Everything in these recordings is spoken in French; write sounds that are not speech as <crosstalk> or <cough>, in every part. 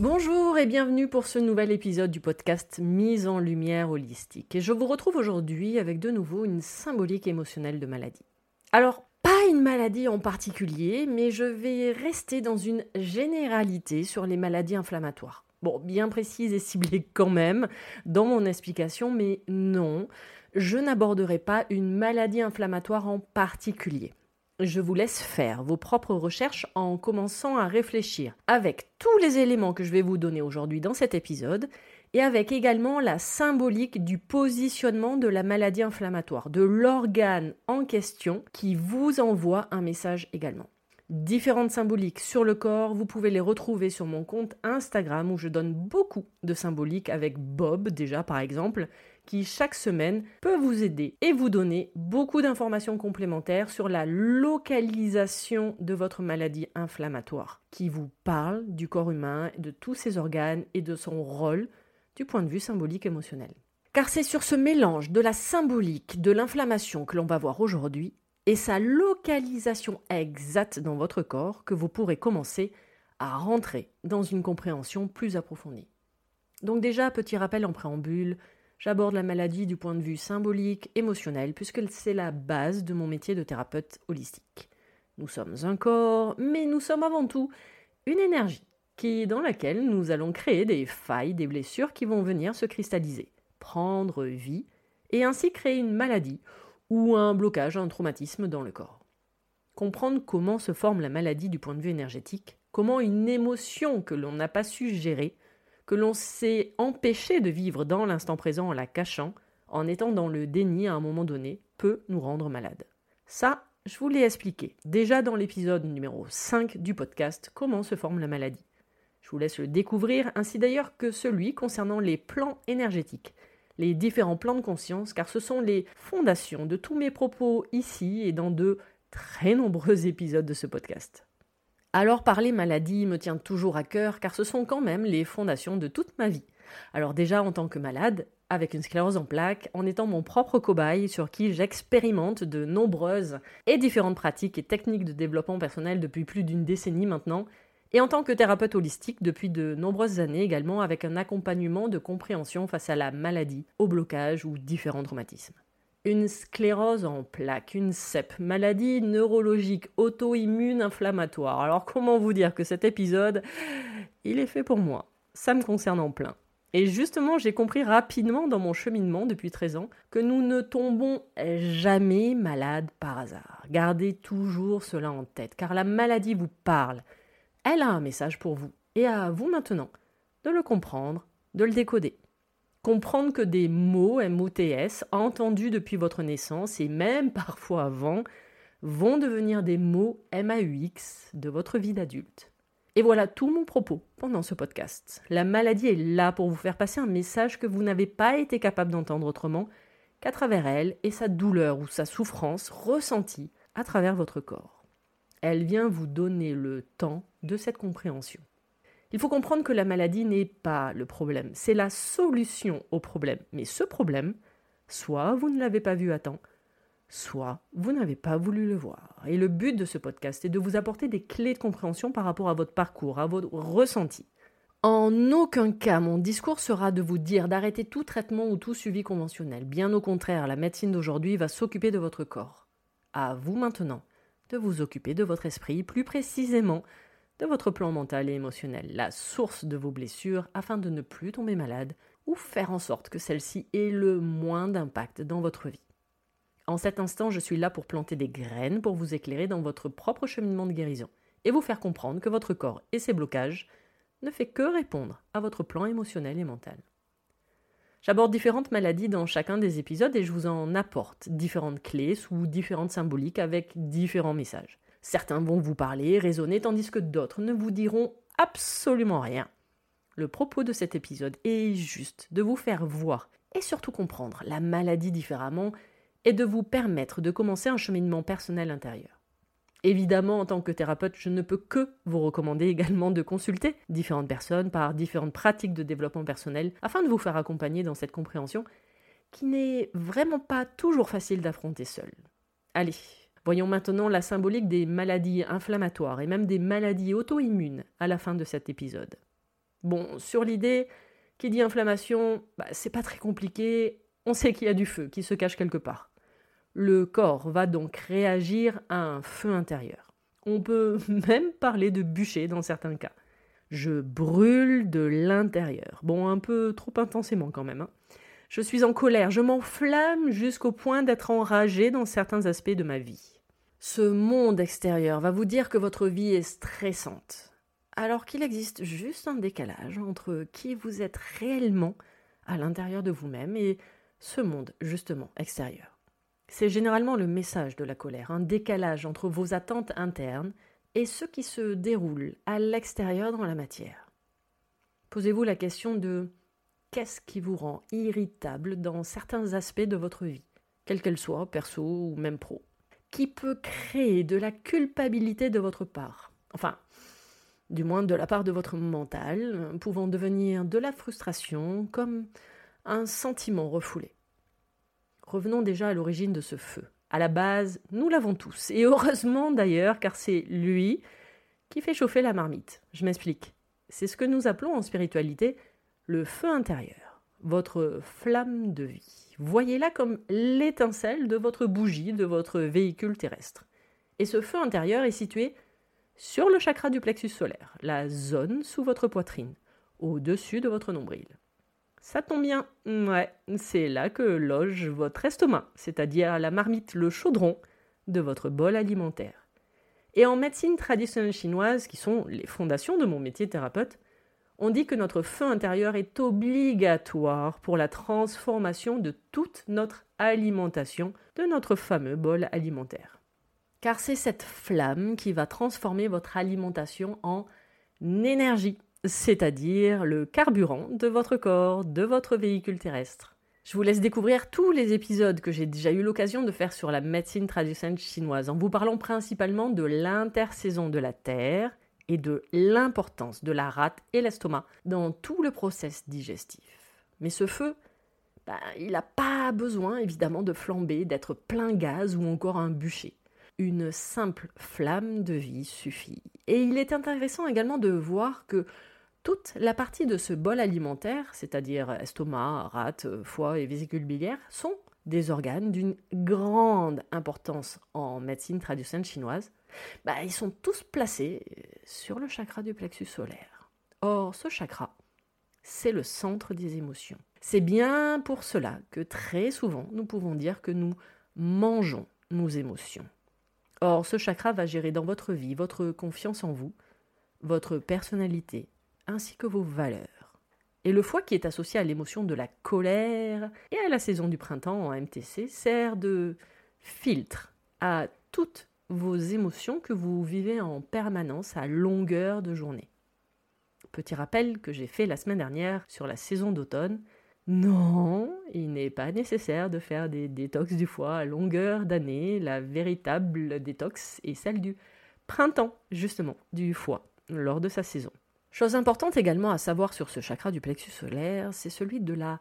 Bonjour et bienvenue pour ce nouvel épisode du podcast Mise en lumière holistique. Et je vous retrouve aujourd'hui avec de nouveau une symbolique émotionnelle de maladie. Alors, pas une maladie en particulier, mais je vais rester dans une généralité sur les maladies inflammatoires. Bon, bien précise et ciblée quand même dans mon explication, mais non, je n'aborderai pas une maladie inflammatoire en particulier je vous laisse faire vos propres recherches en commençant à réfléchir avec tous les éléments que je vais vous donner aujourd'hui dans cet épisode et avec également la symbolique du positionnement de la maladie inflammatoire, de l'organe en question qui vous envoie un message également. Différentes symboliques sur le corps, vous pouvez les retrouver sur mon compte Instagram où je donne beaucoup de symboliques avec Bob déjà par exemple, qui chaque semaine peut vous aider et vous donner beaucoup d'informations complémentaires sur la localisation de votre maladie inflammatoire, qui vous parle du corps humain, de tous ses organes et de son rôle du point de vue symbolique émotionnel. Car c'est sur ce mélange de la symbolique, de l'inflammation que l'on va voir aujourd'hui, et sa localisation exacte dans votre corps que vous pourrez commencer à rentrer dans une compréhension plus approfondie. Donc déjà, petit rappel en préambule, J'aborde la maladie du point de vue symbolique, émotionnel, puisque c'est la base de mon métier de thérapeute holistique. Nous sommes un corps, mais nous sommes avant tout une énergie, qui, dans laquelle nous allons créer des failles, des blessures qui vont venir se cristalliser, prendre vie, et ainsi créer une maladie ou un blocage, un traumatisme dans le corps. Comprendre comment se forme la maladie du point de vue énergétique, comment une émotion que l'on n'a pas su gérer que l'on s'est empêché de vivre dans l'instant présent en la cachant, en étant dans le déni à un moment donné, peut nous rendre malades. Ça, je vous l'ai expliqué déjà dans l'épisode numéro 5 du podcast Comment se forme la maladie. Je vous laisse le découvrir, ainsi d'ailleurs que celui concernant les plans énergétiques, les différents plans de conscience, car ce sont les fondations de tous mes propos ici et dans de très nombreux <laughs> épisodes de ce podcast. Alors parler maladie me tient toujours à cœur car ce sont quand même les fondations de toute ma vie. Alors déjà en tant que malade, avec une sclérose en plaques, en étant mon propre cobaye sur qui j'expérimente de nombreuses et différentes pratiques et techniques de développement personnel depuis plus d'une décennie maintenant, et en tant que thérapeute holistique depuis de nombreuses années également avec un accompagnement de compréhension face à la maladie, au blocage ou différents traumatismes. Une sclérose en plaques, une CEP, maladie neurologique auto-immune inflammatoire. Alors comment vous dire que cet épisode, il est fait pour moi? Ça me concerne en plein. Et justement, j'ai compris rapidement dans mon cheminement depuis 13 ans que nous ne tombons jamais malades par hasard. Gardez toujours cela en tête, car la maladie vous parle. Elle a un message pour vous. Et à vous maintenant de le comprendre, de le décoder. Comprendre que des mots MOTS entendus depuis votre naissance et même <laughs> parfois avant vont devenir des mots MAUX de votre vie d'adulte. Et voilà tout mon propos pendant ce podcast. La maladie est là pour vous faire passer un message que vous n'avez pas été capable d'entendre autrement qu'à travers elle et sa douleur ou sa souffrance ressentie à travers votre corps. Elle vient vous donner le temps de cette compréhension. Il faut comprendre que la maladie n'est pas le problème, c'est la solution au problème. Mais ce problème, soit vous ne l'avez pas vu à temps, soit vous n'avez pas voulu le voir. Et le but de ce podcast est de vous apporter des clés de compréhension par rapport à votre parcours, à votre ressenti. En aucun cas, mon discours sera de vous dire d'arrêter tout traitement ou tout suivi conventionnel. Bien au contraire, la médecine d'aujourd'hui va s'occuper de votre corps. À vous maintenant de vous occuper de votre esprit, plus précisément de votre plan mental et émotionnel, la source de vos blessures, afin de ne plus tomber malade ou faire en sorte que celle-ci ait le moins d'impact dans votre vie. En cet instant, je suis là pour planter des graines pour vous éclairer dans votre propre cheminement de guérison et vous faire comprendre que votre corps et ses blocages ne fait que répondre à votre plan émotionnel et mental. J'aborde différentes maladies dans chacun des épisodes et je vous en apporte différentes clés sous différentes symboliques avec différents messages. Certains vont vous parler, résonner, tandis que d'autres ne vous diront absolument rien. Le propos de cet épisode est juste de vous faire voir et surtout comprendre la maladie différemment et de vous permettre de commencer un cheminement personnel intérieur. Évidemment, en tant que thérapeute, je ne peux que vous recommander également de consulter différentes personnes par différentes pratiques de développement personnel afin de vous faire accompagner dans cette compréhension qui n'est vraiment pas toujours facile d'affronter seul. Allez, voyons maintenant la symbolique des maladies inflammatoires et même des maladies auto-immunes à la fin de cet épisode. Bon, sur l'idée, qui dit inflammation, bah, c'est pas très compliqué, on sait qu'il y a du feu qui se cache quelque part. Le corps va donc réagir à un feu intérieur. On peut <laughs> même parler de bûcher dans certains cas. Je brûle de l'intérieur. Bon, un peu trop intensément quand même. Hein. Je suis en colère, je m'enflamme jusqu'au point d'être enragé dans certains aspects de ma vie. Ce monde extérieur va vous dire que votre vie est stressante, alors qu'il existe juste un décalage entre qui vous êtes réellement à l'intérieur de vous-même et ce monde justement extérieur. C'est généralement le message de la colère, un décalage entre vos attentes internes et ce qui se déroule à l'extérieur dans la matière. Posez-vous la question de qu'est-ce qui vous rend irritable dans certains aspects de votre vie, quelle qu'elle soit, perso ou même pro? Qui peut créer de la culpabilité de votre part? Enfin, du moins de la part de votre mental, pouvant devenir de la frustration comme un sentiment refoulé. Revenons déjà à l'origine de ce feu. À la base, nous l'avons tous, et heureusement d'ailleurs, car c'est lui qui fait chauffer la marmite. Je m'explique. C'est ce que nous appelons en spiritualité le feu intérieur, votre flamme de vie. Voyez-la comme l'étincelle de votre bougie, de votre véhicule terrestre. Et ce feu intérieur est situé sur le chakra du plexus solaire, la zone sous votre poitrine, au-dessus de votre nombril. Ça tombe bien, ouais, c'est là que loge votre estomac, c'est-à-dire la marmite, le chaudron de votre bol alimentaire. Et en médecine traditionnelle chinoise, qui sont les fondations de mon métier de thérapeute, on dit que notre feu intérieur est obligatoire pour la transformation de toute notre alimentation, de notre fameux bol alimentaire. Car c'est cette flamme qui va transformer votre alimentation en énergie c'est-à-dire le carburant de votre corps, de votre véhicule terrestre. Je vous laisse découvrir tous les épisodes que j'ai déjà eu l'occasion de faire sur la médecine traditionnelle chinoise, en vous parlant principalement de l'intersaison de la Terre et de l'importance de la rate et l'estomac dans tout le process digestif. Mais ce feu, bah, il n'a pas besoin évidemment de flamber, d'être plein gaz ou encore un bûcher une simple flamme de vie suffit. Et il est intéressant également de voir que toute la partie de ce bol alimentaire, c'est-à-dire estomac, rate, foie et vésicule biliaire, sont des organes d'une grande importance en médecine traditionnelle chinoise. Bah, ils sont tous placés sur le chakra du plexus solaire. Or, ce chakra, c'est le centre des émotions. C'est bien pour cela que très souvent nous pouvons dire que nous mangeons nos émotions. Or, ce chakra va gérer dans votre vie votre confiance en vous, votre personnalité, ainsi que vos valeurs. Et le foie qui est associé à l'émotion de la colère et à la saison du printemps en MTC sert de filtre à toutes vos émotions que vous vivez en permanence à longueur de journée. Petit rappel que j'ai fait la semaine dernière sur la saison d'automne. Non, il n'est pas nécessaire de faire des détox du foie à longueur d'année. La véritable détox est celle du printemps, justement, du foie, lors de sa saison. Chose importante également à savoir sur ce chakra du plexus solaire, c'est celui de la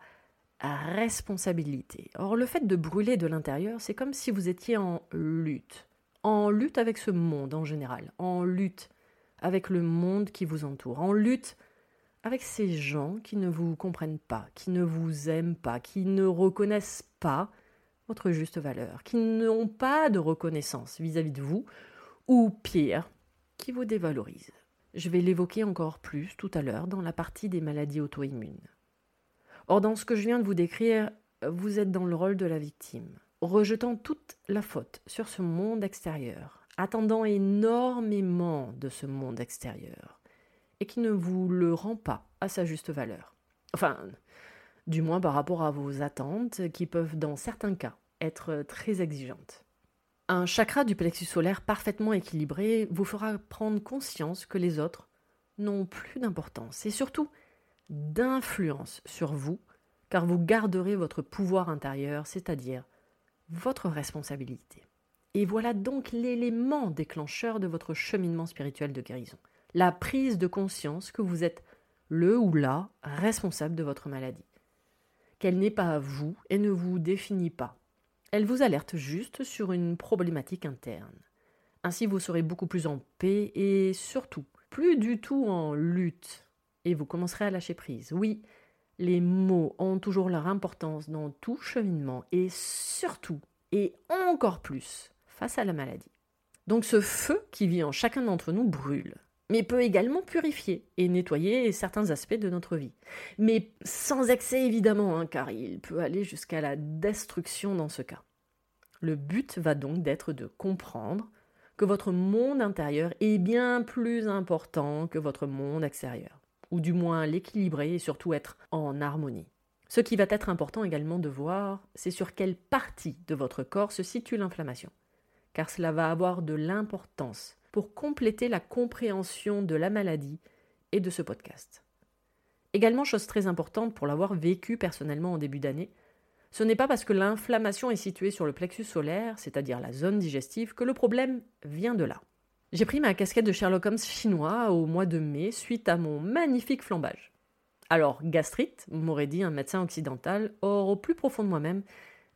responsabilité. Or, le fait de brûler de l'intérieur, c'est comme si vous étiez en lutte. En lutte avec ce monde en général, en lutte avec le monde qui vous entoure, en lutte avec ces gens qui ne vous comprennent pas, qui ne vous aiment pas, qui ne reconnaissent pas votre juste valeur, qui n'ont pas de reconnaissance vis-à-vis de vous, ou pire, qui vous dévalorisent. Je vais l'évoquer encore plus tout à l'heure dans la partie des maladies auto-immunes. Or, dans ce que je viens de vous décrire, vous êtes dans le rôle de la victime, rejetant toute la faute sur ce monde extérieur, attendant énormément de ce monde extérieur, et qui ne vous le rend pas à sa juste valeur. Enfin, du moins par rapport à vos attentes, qui peuvent dans certains cas être très exigeantes. Un chakra du plexus solaire parfaitement équilibré vous fera prendre conscience que les autres n'ont plus d'importance et surtout d'influence sur vous, car vous garderez votre pouvoir intérieur, c'est-à-dire votre responsabilité. Et voilà donc l'élément déclencheur de votre cheminement spirituel de guérison. La prise de conscience que vous êtes le ou la responsable de votre maladie. Qu'elle n'est pas à vous et ne vous définit pas. Elle vous alerte juste sur une problématique interne. Ainsi vous serez beaucoup plus en paix et surtout plus du tout en lutte. Et vous commencerez à lâcher prise. Oui, les mots ont toujours leur importance dans tout cheminement et surtout, et encore plus, face à la maladie. Donc ce feu qui vit en chacun d'entre nous brûle, mais peut également purifier et nettoyer certains aspects de notre vie. Mais sans excès évidemment, hein, car il peut aller jusqu'à la destruction dans ce cas. Le but va donc d'être de comprendre que votre monde intérieur est bien plus important que votre monde extérieur, ou du moins l'équilibrer et surtout être en harmonie. Ce qui va être important également de voir, c'est sur quelle partie de votre corps se situe l'inflammation car cela va avoir de l'importance pour compléter la compréhension de la maladie et de ce podcast. Également, chose très importante pour l'avoir vécu personnellement en début d'année, ce n'est pas parce que l'inflammation est située sur le plexus solaire, c'est-à-dire la zone digestive, que le problème vient de là. J'ai pris ma casquette de Sherlock Holmes chinois au mois de mai suite à mon magnifique flambage. Alors, gastrite, m'aurait dit un médecin occidental, or au plus profond de moi-même,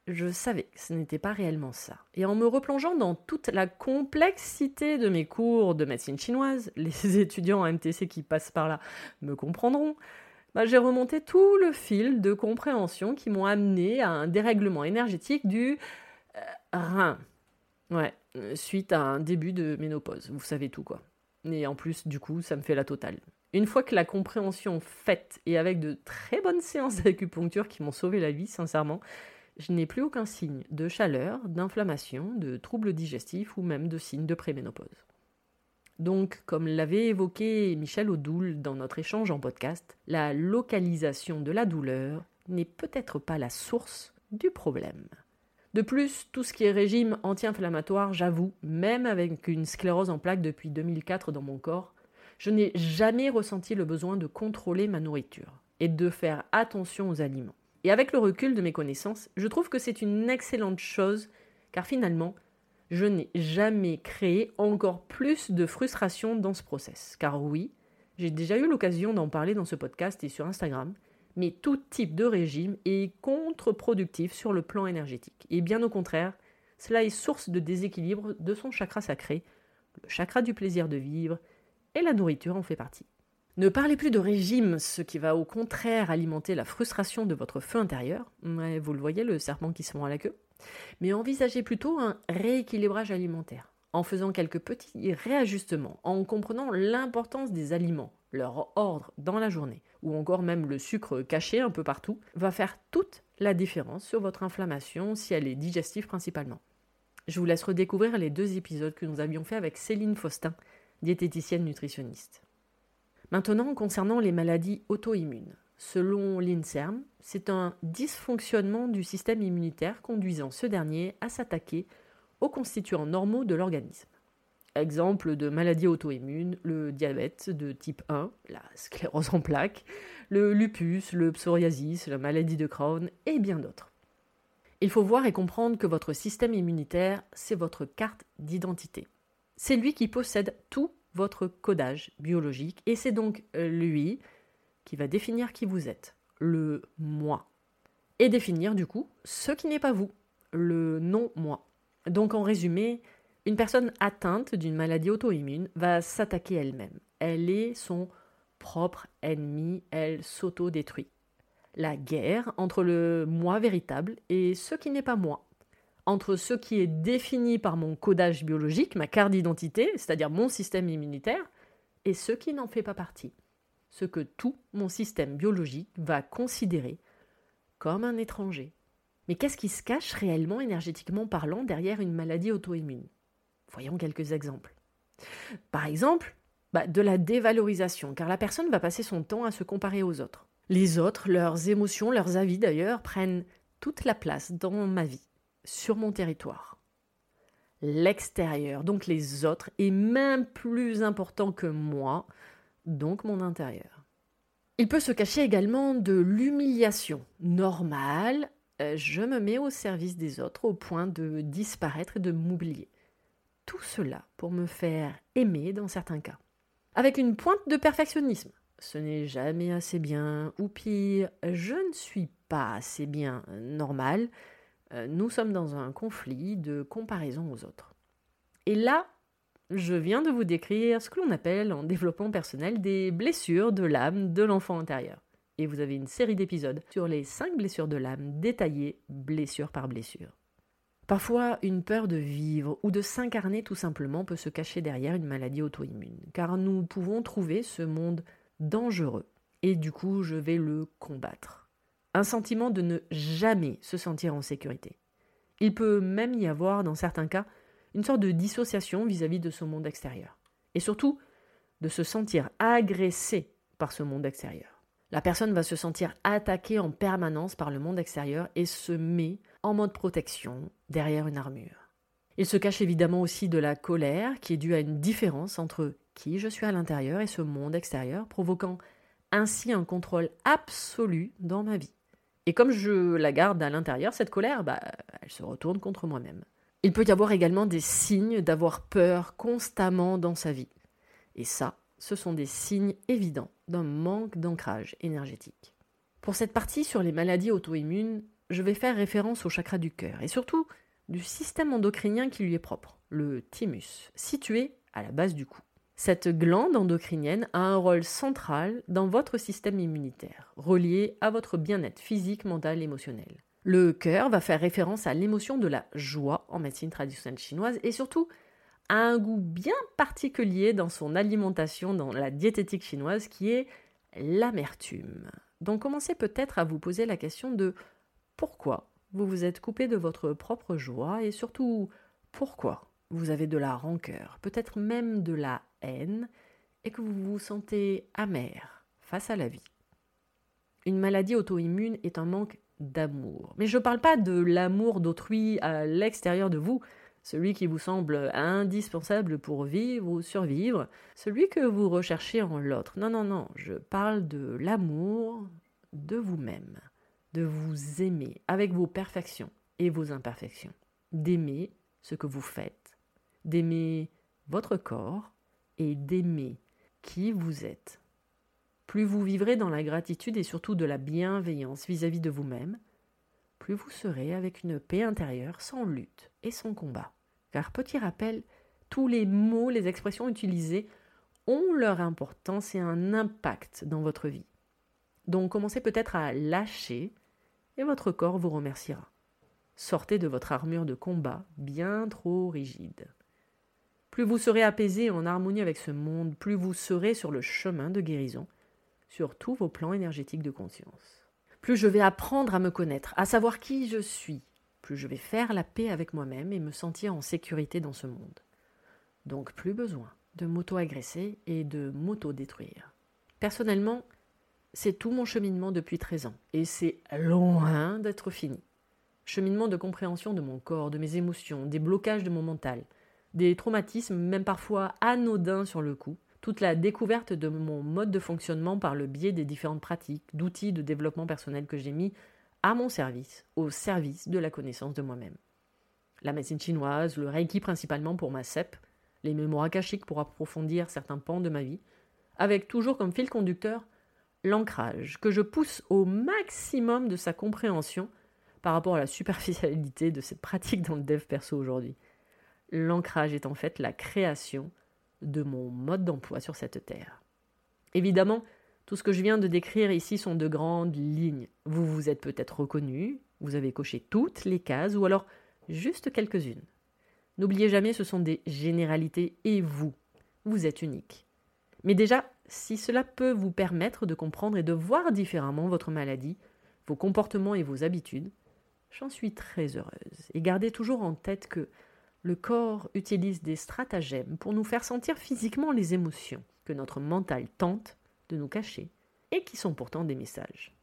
je savais que ce n'était pas réellement ça. Et en me replongeant dans toute la complexité de mes cours de médecine chinoise, <laughs> les étudiants en MTC qui passent par là me comprendront, bah, j'ai remonté tout le fil de compréhension qui m'ont amené à un dérèglement énergétique du euh, rein. Ouais, suite à un début de ménopause, vous savez tout quoi. Et en plus, du coup, ça me fait la totale. Une fois que la compréhension faite et avec de très bonnes <laughs> séances d'acupuncture qui m'ont sauvé la vie, sincèrement, je n'ai plus aucun signe de chaleur, d'inflammation, de troubles digestifs ou même de signes de préménopause. Donc, comme l'avait évoqué Michel Audoul dans notre échange en podcast, la localisation de la douleur n'est peut-être pas la source du problème. De plus, tout ce qui est régime anti-inflammatoire, j'avoue, même avec une sclérose en plaques depuis 2004 dans mon corps, je n'ai jamais ressenti le besoin de contrôler ma nourriture et de faire attention aux aliments. Et avec le recul de mes connaissances, je trouve que c'est une excellente chose, car finalement, je n'ai jamais créé encore plus de frustration dans ce process. Car oui, j'ai déjà eu l'occasion d'en parler dans ce podcast et sur Instagram, mais tout type de régime est contre-productif sur le plan énergétique. Et bien au contraire, cela est source de déséquilibre de son chakra sacré, le chakra du plaisir de vivre, et la nourriture en fait partie. Ne parlez plus de régime, ce qui va au contraire alimenter la frustration de votre feu intérieur. vous le voyez, le serpent qui se rend à la queue. Mais envisagez plutôt un rééquilibrage alimentaire, en faisant quelques petits réajustements, en comprenant l'importance des aliments, leur ordre dans la journée, ou encore même le sucre caché un peu partout, va faire toute la différence sur votre inflammation si elle est digestive principalement. Je vous laisse redécouvrir les deux épisodes que nous avions fait avec Céline Faustin, diététicienne nutritionniste. Maintenant, concernant les maladies auto-immunes, Selon l'INSERM, c'est un dysfonctionnement du système immunitaire conduisant ce dernier à s'attaquer aux constituants normaux de l'organisme. Exemple de maladies auto-immunes, le diabète de type 1, la sclérose en plaques, le lupus, le psoriasis, la maladie de Crohn et bien d'autres. Il faut voir et comprendre que votre système immunitaire, c'est votre carte d'identité. C'est lui qui possède tout votre codage biologique et c'est donc euh, lui qui va définir qui vous êtes, le moi. Et définir du coup ce qui n'est pas vous, le non-moi. Donc en résumé, une personne atteinte d'une maladie auto-immune va s'attaquer elle-même. Elle est son propre ennemi, elle s'auto-détruit. La guerre entre le moi véritable et ce qui n'est pas moi. Entre ce qui est défini par mon codage biologique, ma carte d'identité, c'est-à-dire mon système immunitaire, et ce qui n'en fait pas partie. Ce que tout mon système biologique va considérer comme un étranger. Mais qu'est-ce qui se cache réellement énergétiquement parlant derrière une maladie auto-immune? Voyons quelques exemples. Par exemple, bah, de la dévalorisation, car la personne va passer son temps à se comparer aux autres. Les autres, leurs émotions, leurs avis d'ailleurs, prennent toute la place dans ma vie, sur mon territoire. L'extérieur, donc les autres, est même plus important que moi, donc mon intérieur. Il peut se cacher également de l'humiliation normale. Euh, je me mets au service des autres au point de disparaître et de m'oublier. Tout cela pour me faire aimer dans certains cas. Avec une pointe de perfectionnisme. Ce n'est jamais assez bien, ou pire, je ne suis pas assez bien normal. Euh, nous sommes dans un conflit de comparaison aux autres. Et là, je viens de vous décrire ce que l'on appelle en développement personnel des blessures de l'âme de l'enfant intérieur. Et vous avez une série d'épisodes sur les 5 blessures de l'âme détaillées blessure par blessure. Parfois, une peur de vivre ou de s'incarner tout simplement peut se cacher derrière une maladie auto-immune, car nous pouvons trouver ce monde dangereux, et du coup je vais le combattre. Un sentiment de ne jamais se sentir en sécurité. Il peut même y avoir, dans certains cas, une sorte de dissociation vis-à-vis de ce monde extérieur. Et surtout, de se sentir agressé par ce monde extérieur. La personne va se sentir attaquée en permanence par le monde extérieur et se met en mode protection derrière une armure. Il se cache évidemment aussi de la colère qui est due à une différence entre qui je suis à l'intérieur et ce monde extérieur, provoquant ainsi un contrôle absolu dans ma vie. Et comme je la garde à l'intérieur, cette colère, bah, elle se retourne contre moi-même. Il peut y avoir également des signes d'avoir peur constamment dans sa vie. Et ça, ce sont des signes évidents d'un manque d'ancrage énergétique. Pour cette partie sur les maladies auto-immunes, je vais faire référence au chakra du cœur et surtout du système endocrinien qui lui est propre, le thymus, situé à la base du cou. Cette glande endocrinienne a un rôle central dans votre système immunitaire, relié à votre bien-être physique, mental, émotionnel. Le cœur va faire référence à l'émotion de la joie en médecine traditionnelle chinoise et surtout a un goût bien particulier dans son alimentation dans la diététique chinoise qui est l'amertume. Donc commencez peut-être à vous poser la question de pourquoi vous vous êtes coupé de votre propre joie et surtout pourquoi vous avez de la rancœur, peut-être même de la haine et que vous vous sentez amer face à la vie. Une maladie auto-immune est un manque d'amour. Mais je ne parle pas de l'amour d'autrui à l'extérieur de vous, celui qui vous semble indispensable pour vivre ou survivre, celui que vous recherchez en l'autre. Non, non, non, je parle de l'amour de vous-même, de vous aimer avec vos perfections et vos imperfections, d'aimer ce que vous faites, d'aimer votre corps et d'aimer qui vous êtes. Plus vous vivrez dans la gratitude et surtout de la bienveillance vis-à-vis de vous-même, plus vous serez avec une paix intérieure sans lutte et sans combat. Car petit rappel, tous les mots, les expressions utilisées ont leur importance et un impact dans votre vie. Donc commencez peut-être à lâcher et votre corps vous remerciera. Sortez de votre armure de combat bien trop rigide. Plus vous serez apaisé en harmonie avec ce monde, plus vous serez sur le chemin de guérison sur tous vos plans énergétiques de conscience plus je vais apprendre à me connaître, à savoir qui je suis, plus je vais faire la paix avec moi-même et me sentir en sécurité dans ce monde. Donc plus besoin de m'auto-agresser et de m'auto-détruire. Personnellement, C'est tout mon cheminement depuis 13 ans, et c'est loin d'être fini. Cheminement de compréhension de mon corps, de mes émotions, des blocages de mon mental, des traumatismes, même parfois anodins sur le coup, toute la découverte de mon mode de fonctionnement par le biais des différentes pratiques, d'outils de développement personnel que j'ai mis à mon service, au service de la connaissance de moi-même. La médecine chinoise, le reiki principalement pour ma CEP, les mémoires akashiques pour approfondir certains pans de ma vie, avec toujours comme fil conducteur l'ancrage, que je pousse au maximum de sa compréhension par rapport à la superficialité de cette pratique dans le dev perso aujourd'hui. L'ancrage est en fait la création de mon mode d'emploi sur cette terre. Évidemment, tout ce que je viens de décrire ici sont de grandes lignes. Vous vous êtes peut-être reconnu, vous avez coché toutes les cases ou alors juste quelques-unes. N'oubliez jamais, ce sont des généralités et vous, vous êtes unique. Mais déjà, si cela peut vous permettre de comprendre et de voir différemment votre maladie, vos comportements et vos habitudes, j'en suis très heureuse. Et gardez toujours en tête que le corps utilise des stratagèmes pour nous faire sentir physiquement les émotions que notre mental tente de nous cacher et qui sont pourtant des messages.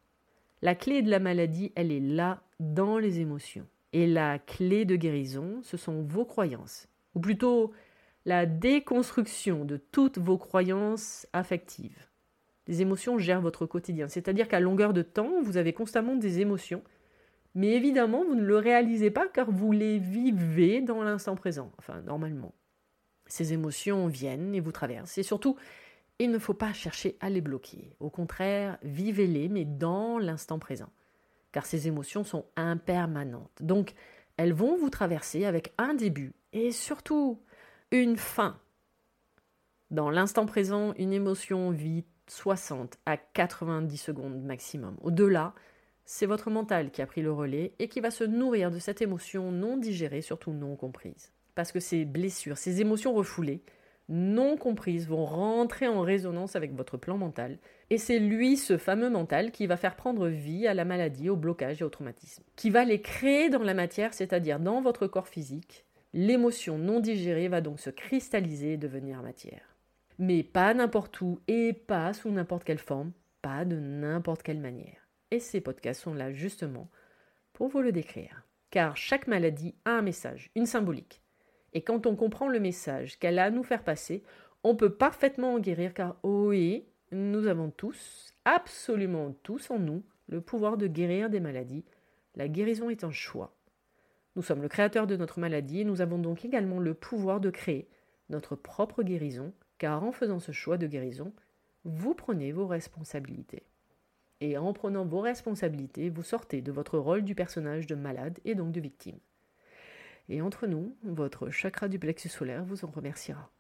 La clé de la maladie, elle est là dans les émotions. Et la clé de guérison, ce sont vos croyances, ou plutôt la déconstruction de toutes vos croyances affectives. Les émotions gèrent votre quotidien, c'est-à-dire qu'à longueur de temps, vous avez constamment des émotions, mais évidemment, vous ne le réalisez pas car vous les vivez dans l'instant présent, enfin normalement. Ces émotions viennent et vous traversent, et surtout, il ne faut pas chercher à les bloquer. Au contraire, vivez-les, mais dans l'instant présent. Car ces émotions sont impermanentes. Donc, elles vont vous traverser avec un début et surtout une fin. Dans l'instant présent, une émotion vit 60 à 90 secondes maximum. Au-delà, c'est votre mental qui a pris le relais et qui va se nourrir de cette émotion non digérée, surtout non comprise. Parce que ces blessures, ces émotions refoulées, non comprises vont rentrer en résonance avec votre plan mental, et c'est lui, ce fameux mental, qui va faire prendre vie à la maladie, au blocage et au traumatisme, qui va les créer dans la matière, c'est-à-dire dans votre corps physique. L'émotion non digérée va donc se cristalliser et devenir matière. Mais pas n'importe où et pas sous n'importe quelle forme, pas de n'importe quelle manière. Et ces podcasts sont là justement pour vous le décrire. Car chaque maladie a un message, une symbolique. Et quand on comprend le message qu'elle a à nous faire passer, on peut parfaitement en guérir car oui, nous avons tous, absolument tous en nous, le pouvoir de guérir des maladies. La guérison est un choix. Nous sommes le créateur de notre maladie et nous avons donc également le pouvoir de créer notre propre guérison, car en faisant ce choix de guérison, vous prenez vos responsabilités. Et en prenant vos responsabilités, vous sortez de votre rôle du personnage de malade et donc de victime. Et entre nous, votre chakra du plexus solaire vous en remerciera.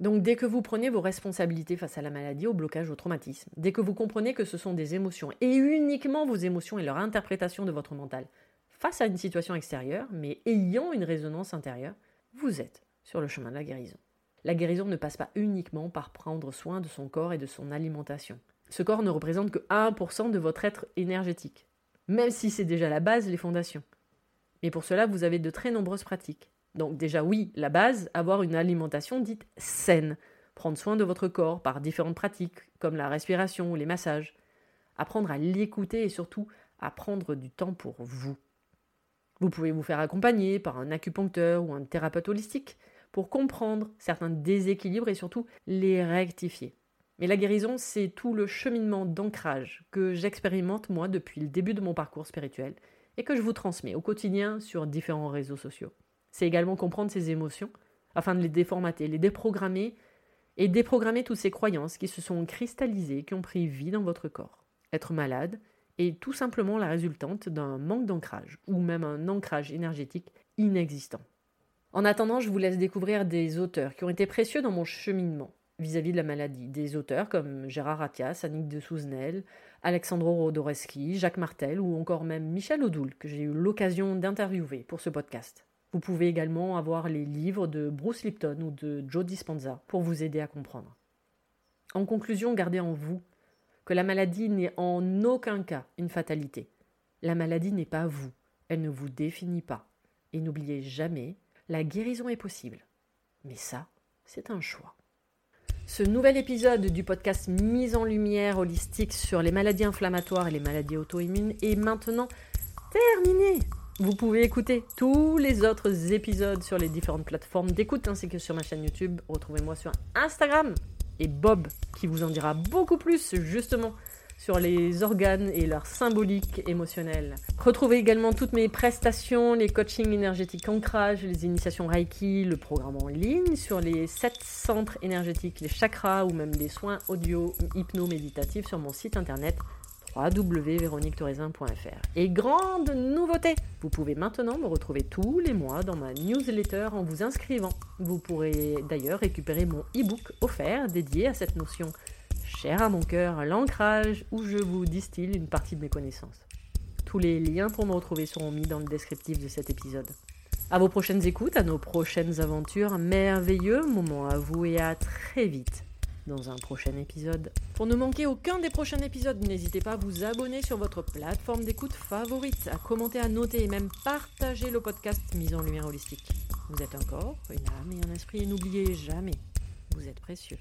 Donc dès que vous prenez vos responsabilités face à la maladie, au blocage, au traumatisme, dès que vous comprenez que ce sont des émotions, et uniquement vos émotions et leur interprétation de votre mental, face à une situation extérieure, mais ayant une résonance intérieure, vous êtes sur le chemin de la guérison. La guérison ne passe pas uniquement par prendre soin de son corps et de son alimentation. Ce corps ne représente que 1% de votre être énergétique, même si c'est déjà la base, les fondations. Mais pour cela, vous avez de très nombreuses pratiques. Donc déjà oui, la base, avoir une alimentation dite saine, prendre soin de votre corps par différentes pratiques comme la respiration ou les massages, apprendre à l'écouter et surtout à prendre du temps pour vous. Vous pouvez vous faire accompagner par un acupuncteur ou un thérapeute holistique pour comprendre certains déséquilibres et surtout les rectifier. Mais la guérison, c'est tout le cheminement d'ancrage que j'expérimente moi depuis le début de mon parcours spirituel et que je vous transmets au quotidien sur différents réseaux sociaux. C'est également comprendre ces émotions afin de les déformater, les déprogrammer et déprogrammer toutes ces croyances qui se sont cristallisées, qui ont pris vie dans votre corps. Être malade est tout simplement la résultante d'un manque d'ancrage ou même un ancrage énergétique inexistant. En attendant, je vous laisse découvrir des auteurs qui ont été précieux dans mon cheminement vis-à-vis de la maladie. Des auteurs comme Gérard Attias, Annick de Souzenel, Alexandro Rodoreski, Jacques Martel ou encore même Michel Odoul, que j'ai eu l'occasion d'interviewer pour ce podcast. Vous pouvez également avoir les livres de Bruce Lipton ou de Joe Dispenza pour vous aider à comprendre. En conclusion, gardez en vous que la maladie n'est en aucun cas une fatalité. La maladie n'est pas vous, elle ne vous définit pas. Et n'oubliez jamais, la guérison est possible. Mais ça, c'est un choix. Ce nouvel épisode du podcast Mise en lumière holistique sur les maladies inflammatoires et les maladies auto-immunes est maintenant terminé. Vous pouvez écouter tous les autres épisodes sur les différentes plateformes d'écoute ainsi que sur ma chaîne YouTube. Retrouvez-moi sur Instagram et Bob qui vous en dira beaucoup plus justement sur les organes et leur symbolique émotionnelle. Retrouvez également toutes mes prestations, les coachings énergétiques ancrage, les initiations Reiki, le programme en ligne sur les sept centres énergétiques, les chakras ou même les soins audio hypno-méditatifs sur mon site internet www.véroniquetoraisin.fr. Et grande nouveauté, vous pouvez maintenant me retrouver tous les mois dans ma newsletter en vous inscrivant. Vous pourrez d'ailleurs récupérer mon e-book offert dédié à cette notion chère à mon cœur, l'ancrage, où je vous distille une partie de mes connaissances. Tous les liens pour me retrouver seront mis dans le descriptif de cet épisode. À vos prochaines écoutes, à nos prochaines aventures, merveilleux moment à vous et à très vite dans un prochain épisode. Pour ne manquer aucun des prochains épisodes, n'hésitez pas à vous abonner sur votre plateforme d'écoute favorite, à commenter, à noter et même partager le podcast Mise en Lumière Holistique. Vous êtes encore une âme et un esprit et n'oubliez jamais, vous êtes précieux.